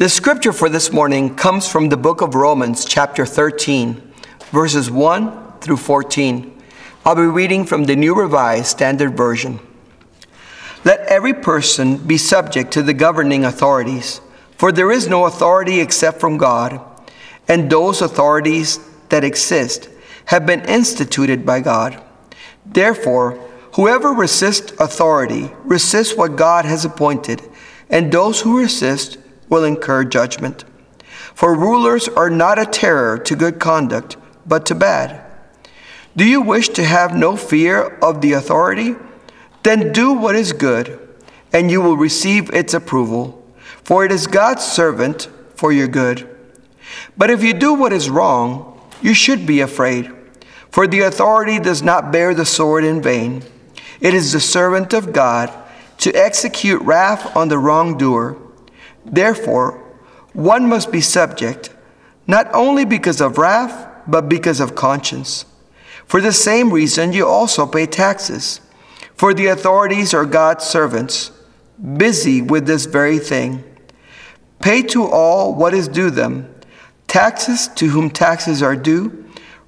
The scripture for this morning comes from the book of Romans, chapter 13, verses 1 through 14. I'll be reading from the New Revised Standard Version. Let every person be subject to the governing authorities, for there is no authority except from God, and those authorities that exist have been instituted by God. Therefore, whoever resists authority resists what God has appointed, and those who resist will incur judgment. For rulers are not a terror to good conduct, but to bad. Do you wish to have no fear of the authority? Then do what is good, and you will receive its approval, for it is God's servant for your good. But if you do what is wrong, you should be afraid, for the authority does not bear the sword in vain. It is the servant of God to execute wrath on the wrongdoer. Therefore, one must be subject, not only because of wrath, but because of conscience. For the same reason, you also pay taxes, for the authorities are God's servants, busy with this very thing. Pay to all what is due them taxes to whom taxes are due,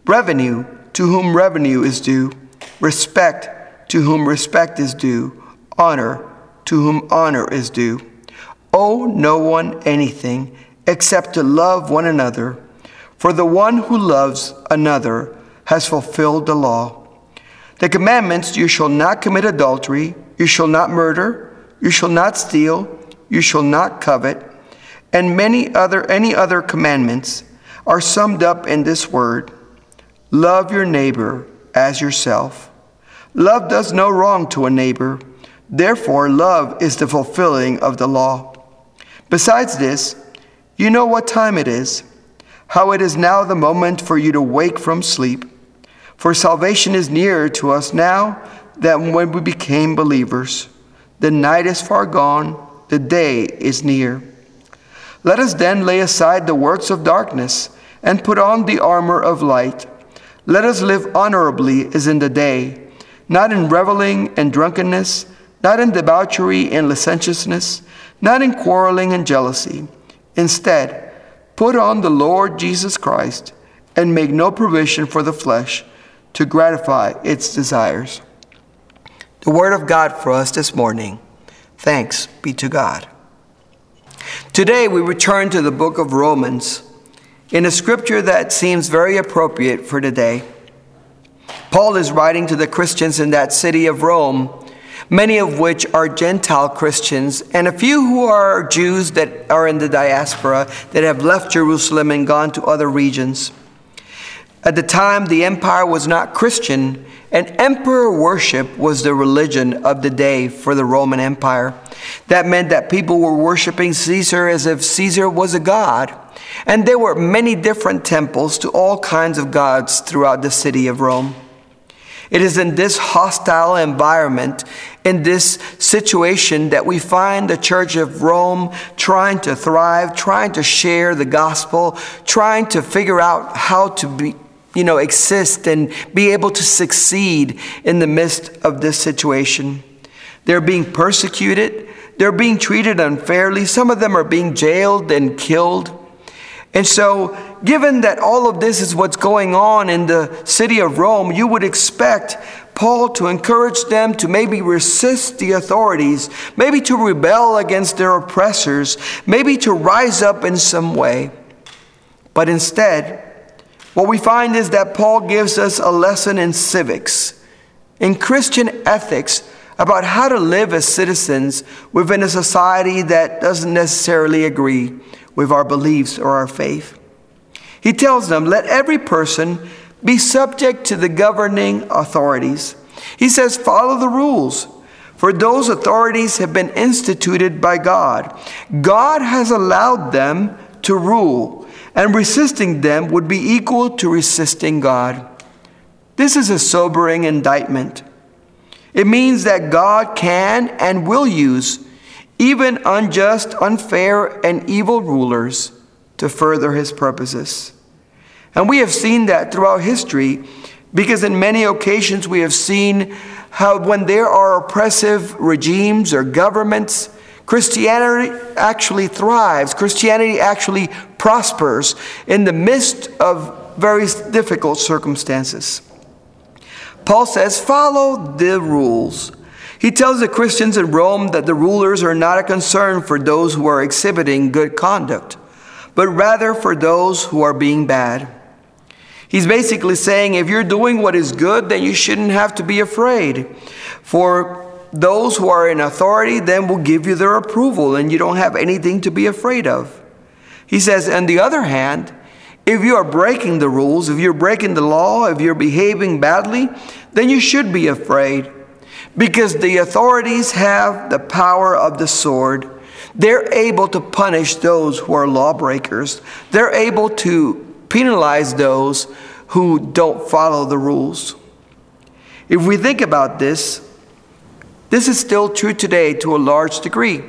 revenue to whom revenue is due, respect to whom respect is due, honor to whom honor is due. Owe no one anything except to love one another, for the one who loves another has fulfilled the law. The commandments you shall not commit adultery, you shall not murder, you shall not steal, you shall not covet, and many other any other commandments are summed up in this word love your neighbor as yourself. Love does no wrong to a neighbor. Therefore, love is the fulfilling of the law. Besides this, you know what time it is, how it is now the moment for you to wake from sleep. For salvation is nearer to us now than when we became believers. The night is far gone, the day is near. Let us then lay aside the works of darkness and put on the armor of light. Let us live honorably as in the day, not in reveling and drunkenness not in debauchery and licentiousness, not in quarreling and jealousy. Instead, put on the Lord Jesus Christ and make no provision for the flesh to gratify its desires. The word of God for us this morning. Thanks be to God. Today we return to the book of Romans in a scripture that seems very appropriate for today. Paul is writing to the Christians in that city of Rome many of which are Gentile Christians, and a few who are Jews that are in the diaspora that have left Jerusalem and gone to other regions. At the time, the empire was not Christian, and emperor worship was the religion of the day for the Roman Empire. That meant that people were worshiping Caesar as if Caesar was a god. And there were many different temples to all kinds of gods throughout the city of Rome. It is in this hostile environment, in this situation, that we find the Church of Rome trying to thrive, trying to share the gospel, trying to figure out how to be, you know, exist and be able to succeed in the midst of this situation. They're being persecuted. They're being treated unfairly. Some of them are being jailed and killed. And so, given that all of this is what's going on in the city of Rome, you would expect Paul to encourage them to maybe resist the authorities, maybe to rebel against their oppressors, maybe to rise up in some way. But instead, what we find is that Paul gives us a lesson in civics, in Christian ethics, about how to live as citizens within a society that doesn't necessarily agree with our beliefs or our faith. He tells them, let every person be subject to the governing authorities. He says, follow the rules, for those authorities have been instituted by God. God has allowed them to rule, and resisting them would be equal to resisting God. This is a sobering indictment. It means that God can and will use even unjust, unfair, and evil rulers to further his purposes. And we have seen that throughout history because in many occasions we have seen how when there are oppressive regimes or governments, Christianity actually thrives, Christianity actually prospers in the midst of very difficult circumstances. Paul says, follow the rules. He tells the Christians in Rome that the rulers are not a concern for those who are exhibiting good conduct, but rather for those who are being bad. He's basically saying if you're doing what is good, then you shouldn't have to be afraid. For those who are in authority then will give you their approval, and you don't have anything to be afraid of. He says, on the other hand, if you are breaking the rules, if you're breaking the law, if you're behaving badly, then you should be afraid because the authorities have the power of the sword. They're able to punish those who are lawbreakers, they're able to penalize those who don't follow the rules. If we think about this, this is still true today to a large degree.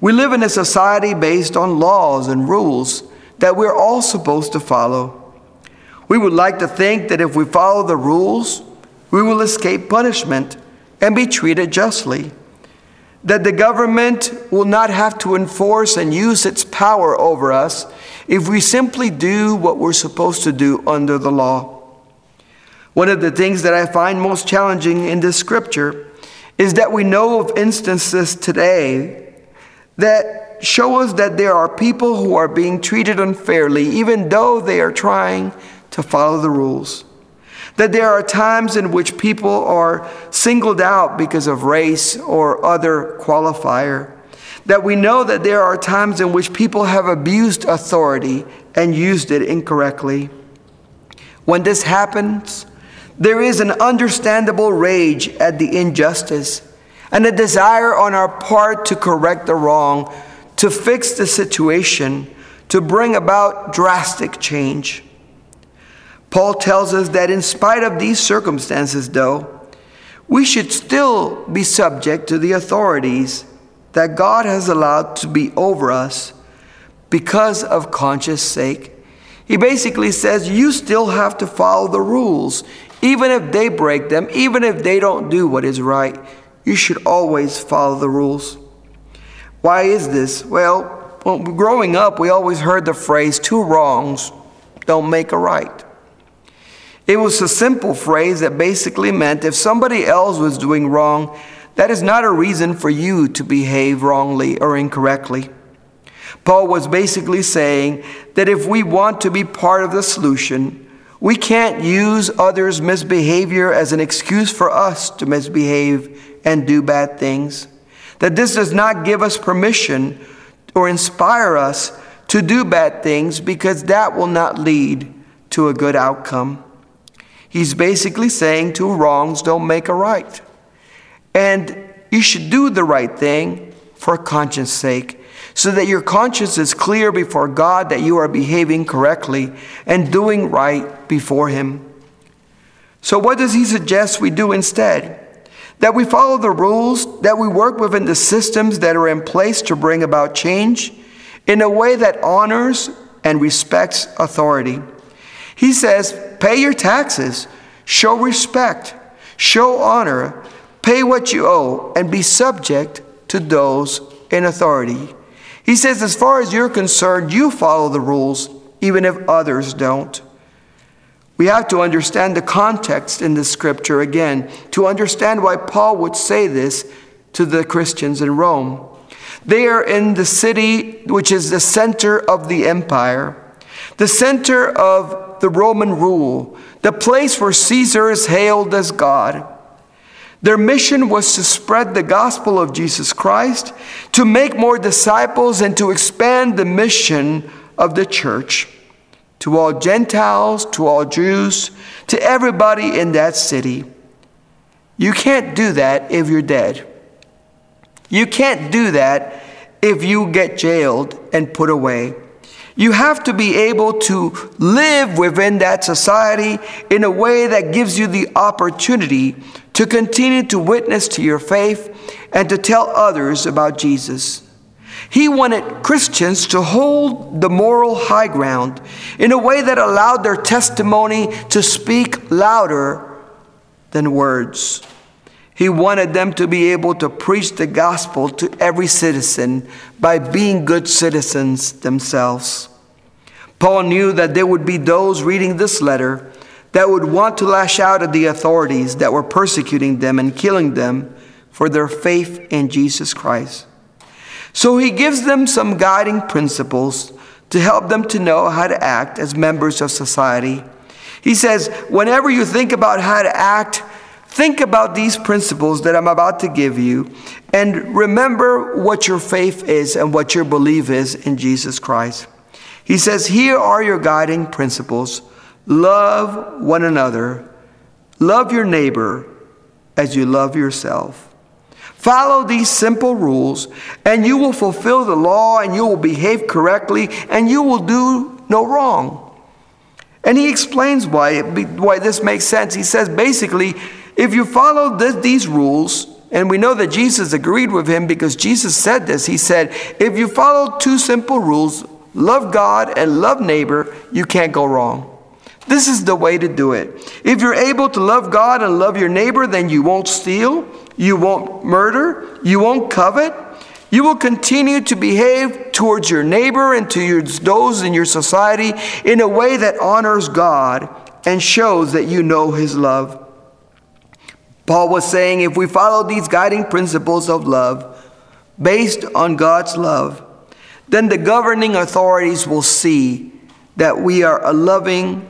We live in a society based on laws and rules that we're all supposed to follow. We would like to think that if we follow the rules, we will escape punishment and be treated justly. That the government will not have to enforce and use its power over us if we simply do what we're supposed to do under the law. One of the things that I find most challenging in this scripture is that we know of instances today that show us that there are people who are being treated unfairly, even though they are trying to follow the rules. That there are times in which people are singled out because of race or other qualifier. That we know that there are times in which people have abused authority and used it incorrectly. When this happens, there is an understandable rage at the injustice and a desire on our part to correct the wrong to fix the situation, to bring about drastic change. Paul tells us that in spite of these circumstances, though, we should still be subject to the authorities that God has allowed to be over us because of conscience sake. He basically says you still have to follow the rules, even if they break them, even if they don't do what is right. You should always follow the rules. Why is this? Well, well, growing up, we always heard the phrase, two wrongs don't make a right. It was a simple phrase that basically meant if somebody else was doing wrong, that is not a reason for you to behave wrongly or incorrectly. Paul was basically saying that if we want to be part of the solution, we can't use others' misbehavior as an excuse for us to misbehave and do bad things that this does not give us permission or inspire us to do bad things because that will not lead to a good outcome. He's basically saying two wrongs don't make a right. And you should do the right thing for conscience sake so that your conscience is clear before God that you are behaving correctly and doing right before Him. So, what does He suggest we do instead? that we follow the rules, that we work within the systems that are in place to bring about change in a way that honors and respects authority. He says, pay your taxes, show respect, show honor, pay what you owe, and be subject to those in authority. He says, as far as you're concerned, you follow the rules, even if others don't. We have to understand the context in the scripture again to understand why Paul would say this to the Christians in Rome. They are in the city which is the center of the empire, the center of the Roman rule, the place where Caesar is hailed as God. Their mission was to spread the gospel of Jesus Christ, to make more disciples, and to expand the mission of the church to all Gentiles, to all Jews, to everybody in that city. You can't do that if you're dead. You can't do that if you get jailed and put away. You have to be able to live within that society in a way that gives you the opportunity to continue to witness to your faith and to tell others about Jesus. He wanted Christians to hold the moral high ground in a way that allowed their testimony to speak louder than words. He wanted them to be able to preach the gospel to every citizen by being good citizens themselves. Paul knew that there would be those reading this letter that would want to lash out at the authorities that were persecuting them and killing them for their faith in Jesus Christ. So he gives them some guiding principles to help them to know how to act as members of society. He says, whenever you think about how to act, think about these principles that I'm about to give you and remember what your faith is and what your belief is in Jesus Christ. He says, Here are your guiding principles love one another, love your neighbor as you love yourself. Follow these simple rules, and you will fulfill the law, and you will behave correctly, and you will do no wrong. And he explains why, why this makes sense. He says basically, if you follow these rules, and we know that Jesus agreed with him because Jesus said this. He said, if you follow two simple rules, love God and love neighbor, you can't go wrong. This is the way to do it. If you're able to love God and love your neighbor, then you won't steal, you won't murder, you won't covet. You will continue to behave towards your neighbor and to your, those in your society in a way that honors God and shows that you know His love. Paul was saying if we follow these guiding principles of love, based on God's love, then the governing authorities will see that we are a loving,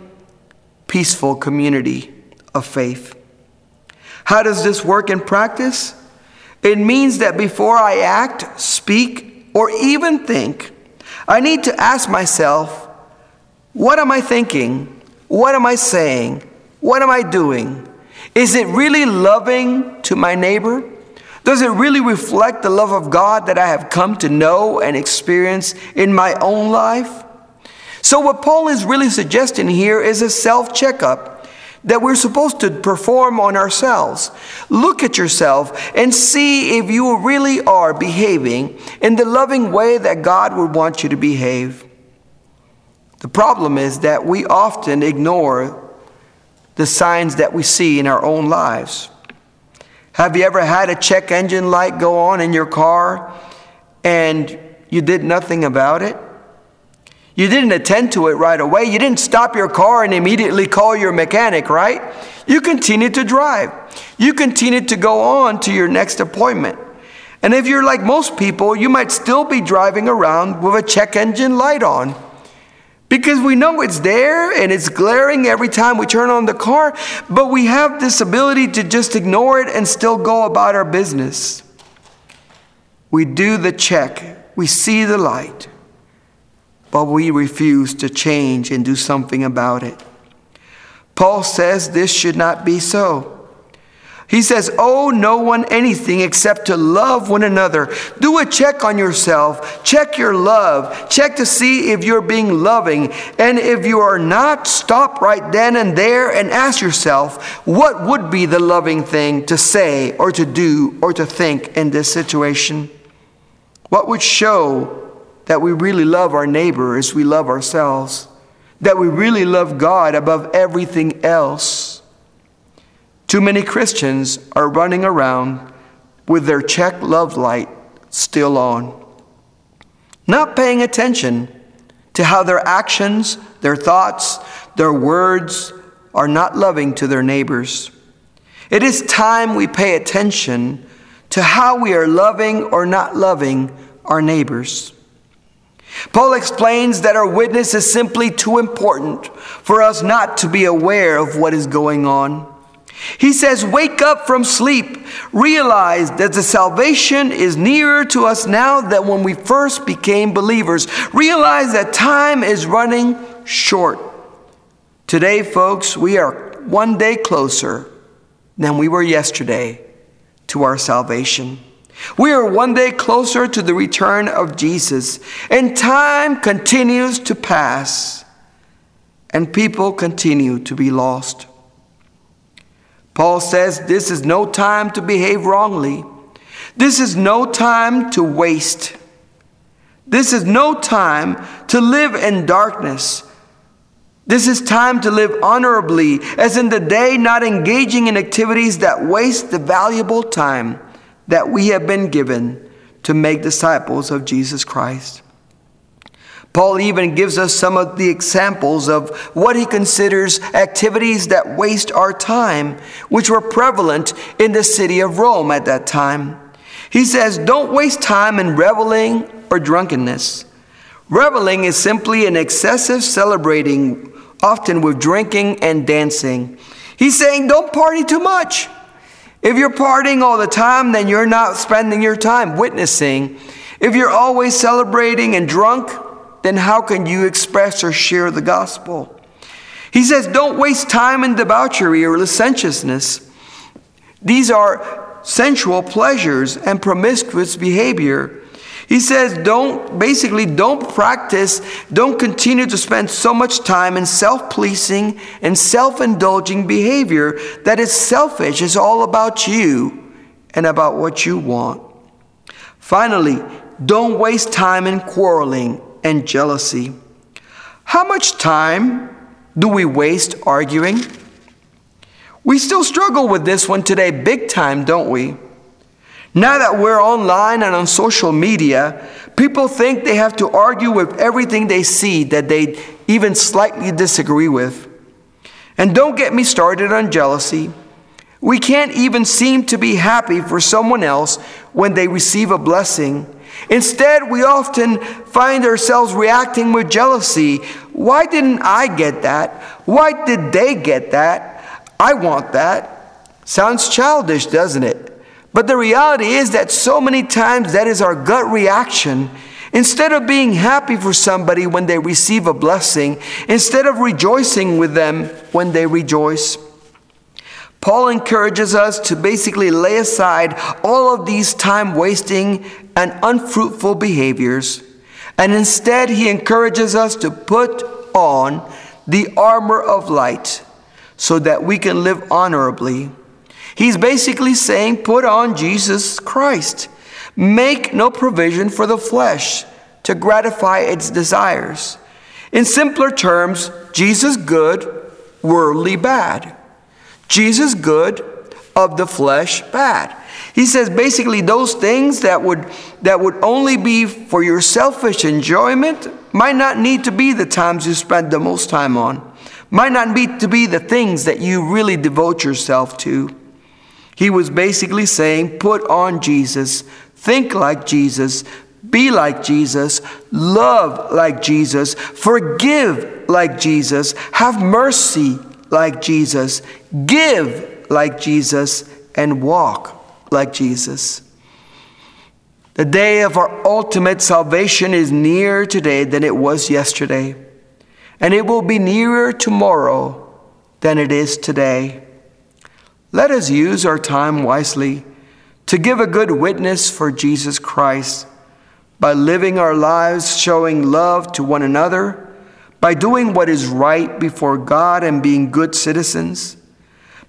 peaceful community of faith. How does this work in practice? It means that before I act, speak, or even think, I need to ask myself, what am I thinking? What am I saying? What am I doing? Is it really loving to my neighbor? Does it really reflect the love of God that I have come to know and experience in my own life? So, what Paul is really suggesting here is a self checkup that we're supposed to perform on ourselves. Look at yourself and see if you really are behaving in the loving way that God would want you to behave. The problem is that we often ignore the signs that we see in our own lives. Have you ever had a check engine light go on in your car and you did nothing about it? You didn't attend to it right away. You didn't stop your car and immediately call your mechanic, right? You continued to drive. You continued to go on to your next appointment. And if you're like most people, you might still be driving around with a check engine light on. Because we know it's there and it's glaring every time we turn on the car, but we have this ability to just ignore it and still go about our business. We do the check, we see the light, but we refuse to change and do something about it. Paul says this should not be so. He says, Owe no one anything except to love one another. Do a check on yourself. Check your love. Check to see if you're being loving. And if you are not, stop right then and there and ask yourself, what would be the loving thing to say or to do or to think in this situation? What would show that we really love our neighbor as we love ourselves? That we really love God above everything else? Too many Christians are running around with their check love light still on, not paying attention to how their actions, their thoughts, their words are not loving to their neighbors. It is time we pay attention to how we are loving or not loving our neighbors. Paul explains that our witness is simply too important for us not to be aware of what is going on. He says, Wake up from sleep. Realize that the salvation is nearer to us now than when we first became believers. Realize that time is running short. Today, folks, we are one day closer than we were yesterday to our salvation. We are one day closer to the return of Jesus, and time continues to pass, and people continue to be lost. Paul says this is no time to behave wrongly. This is no time to waste. This is no time to live in darkness. This is time to live honorably, as in the day, not engaging in activities that waste the valuable time that we have been given to make disciples of Jesus Christ. Paul even gives us some of the examples of what he considers activities that waste our time, which were prevalent in the city of Rome at that time. He says, Don't waste time in reveling or drunkenness. Reveling is simply an excessive celebrating, often with drinking and dancing. He's saying, Don't party too much. If you're partying all the time, then you're not spending your time witnessing. If you're always celebrating and drunk, then how can you express or share the gospel? He says, don't waste time in debauchery or licentiousness. These are sensual pleasures and promiscuous behavior. He says, don't, basically, don't practice, don't continue to spend so much time in self pleasing and self indulging behavior that is selfish, is all about you and about what you want. Finally, don't waste time in quarreling and jealousy. How much time do we waste arguing? We still struggle with this one today, big time, don't we? Now that we're online and on social media, people think they have to argue with everything they see that they even slightly disagree with. And don't get me started on jealousy. We can't even seem to be happy for someone else when they receive a blessing Instead, we often find ourselves reacting with jealousy. Why didn't I get that? Why did they get that? I want that. Sounds childish, doesn't it? But the reality is that so many times that is our gut reaction. Instead of being happy for somebody when they receive a blessing, instead of rejoicing with them when they rejoice, Paul encourages us to basically lay aside all of these time wasting and unfruitful behaviors, and instead he encourages us to put on the armor of light so that we can live honorably. He's basically saying, put on Jesus Christ. Make no provision for the flesh to gratify its desires. In simpler terms, Jesus good, worldly bad. Jesus good, of the flesh bad. He says basically those things that would that would only be for your selfish enjoyment might not need to be the times you spend the most time on. Might not be to be the things that you really devote yourself to. He was basically saying put on Jesus, think like Jesus, be like Jesus, love like Jesus, forgive like Jesus, have mercy like Jesus, give like Jesus, and walk like Jesus. The day of our ultimate salvation is nearer today than it was yesterday, and it will be nearer tomorrow than it is today. Let us use our time wisely to give a good witness for Jesus Christ by living our lives showing love to one another by doing what is right before God and being good citizens,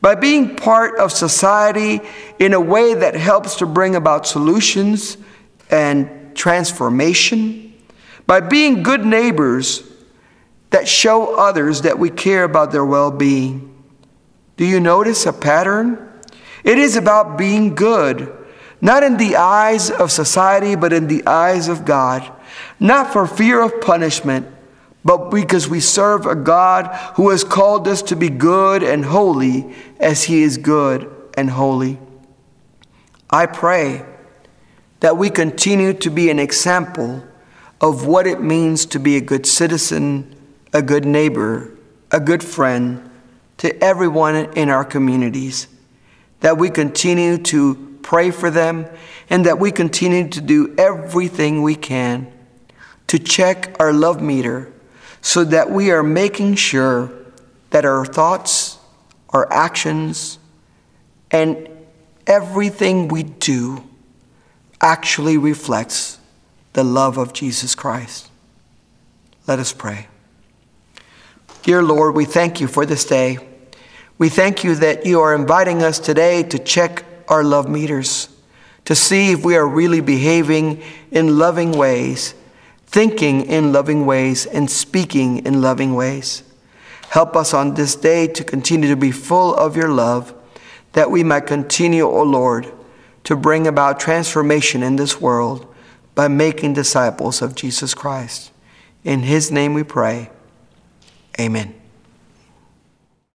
by being part of society in a way that helps to bring about solutions and transformation, by being good neighbors that show others that we care about their well being. Do you notice a pattern? It is about being good, not in the eyes of society, but in the eyes of God, not for fear of punishment but because we serve a God who has called us to be good and holy as He is good and holy. I pray that we continue to be an example of what it means to be a good citizen, a good neighbor, a good friend to everyone in our communities. That we continue to pray for them and that we continue to do everything we can to check our love meter so that we are making sure that our thoughts, our actions, and everything we do actually reflects the love of Jesus Christ. Let us pray. Dear Lord, we thank you for this day. We thank you that you are inviting us today to check our love meters, to see if we are really behaving in loving ways thinking in loving ways and speaking in loving ways. Help us on this day to continue to be full of your love, that we might continue, O Lord, to bring about transformation in this world by making disciples of Jesus Christ. In his name we pray. Amen.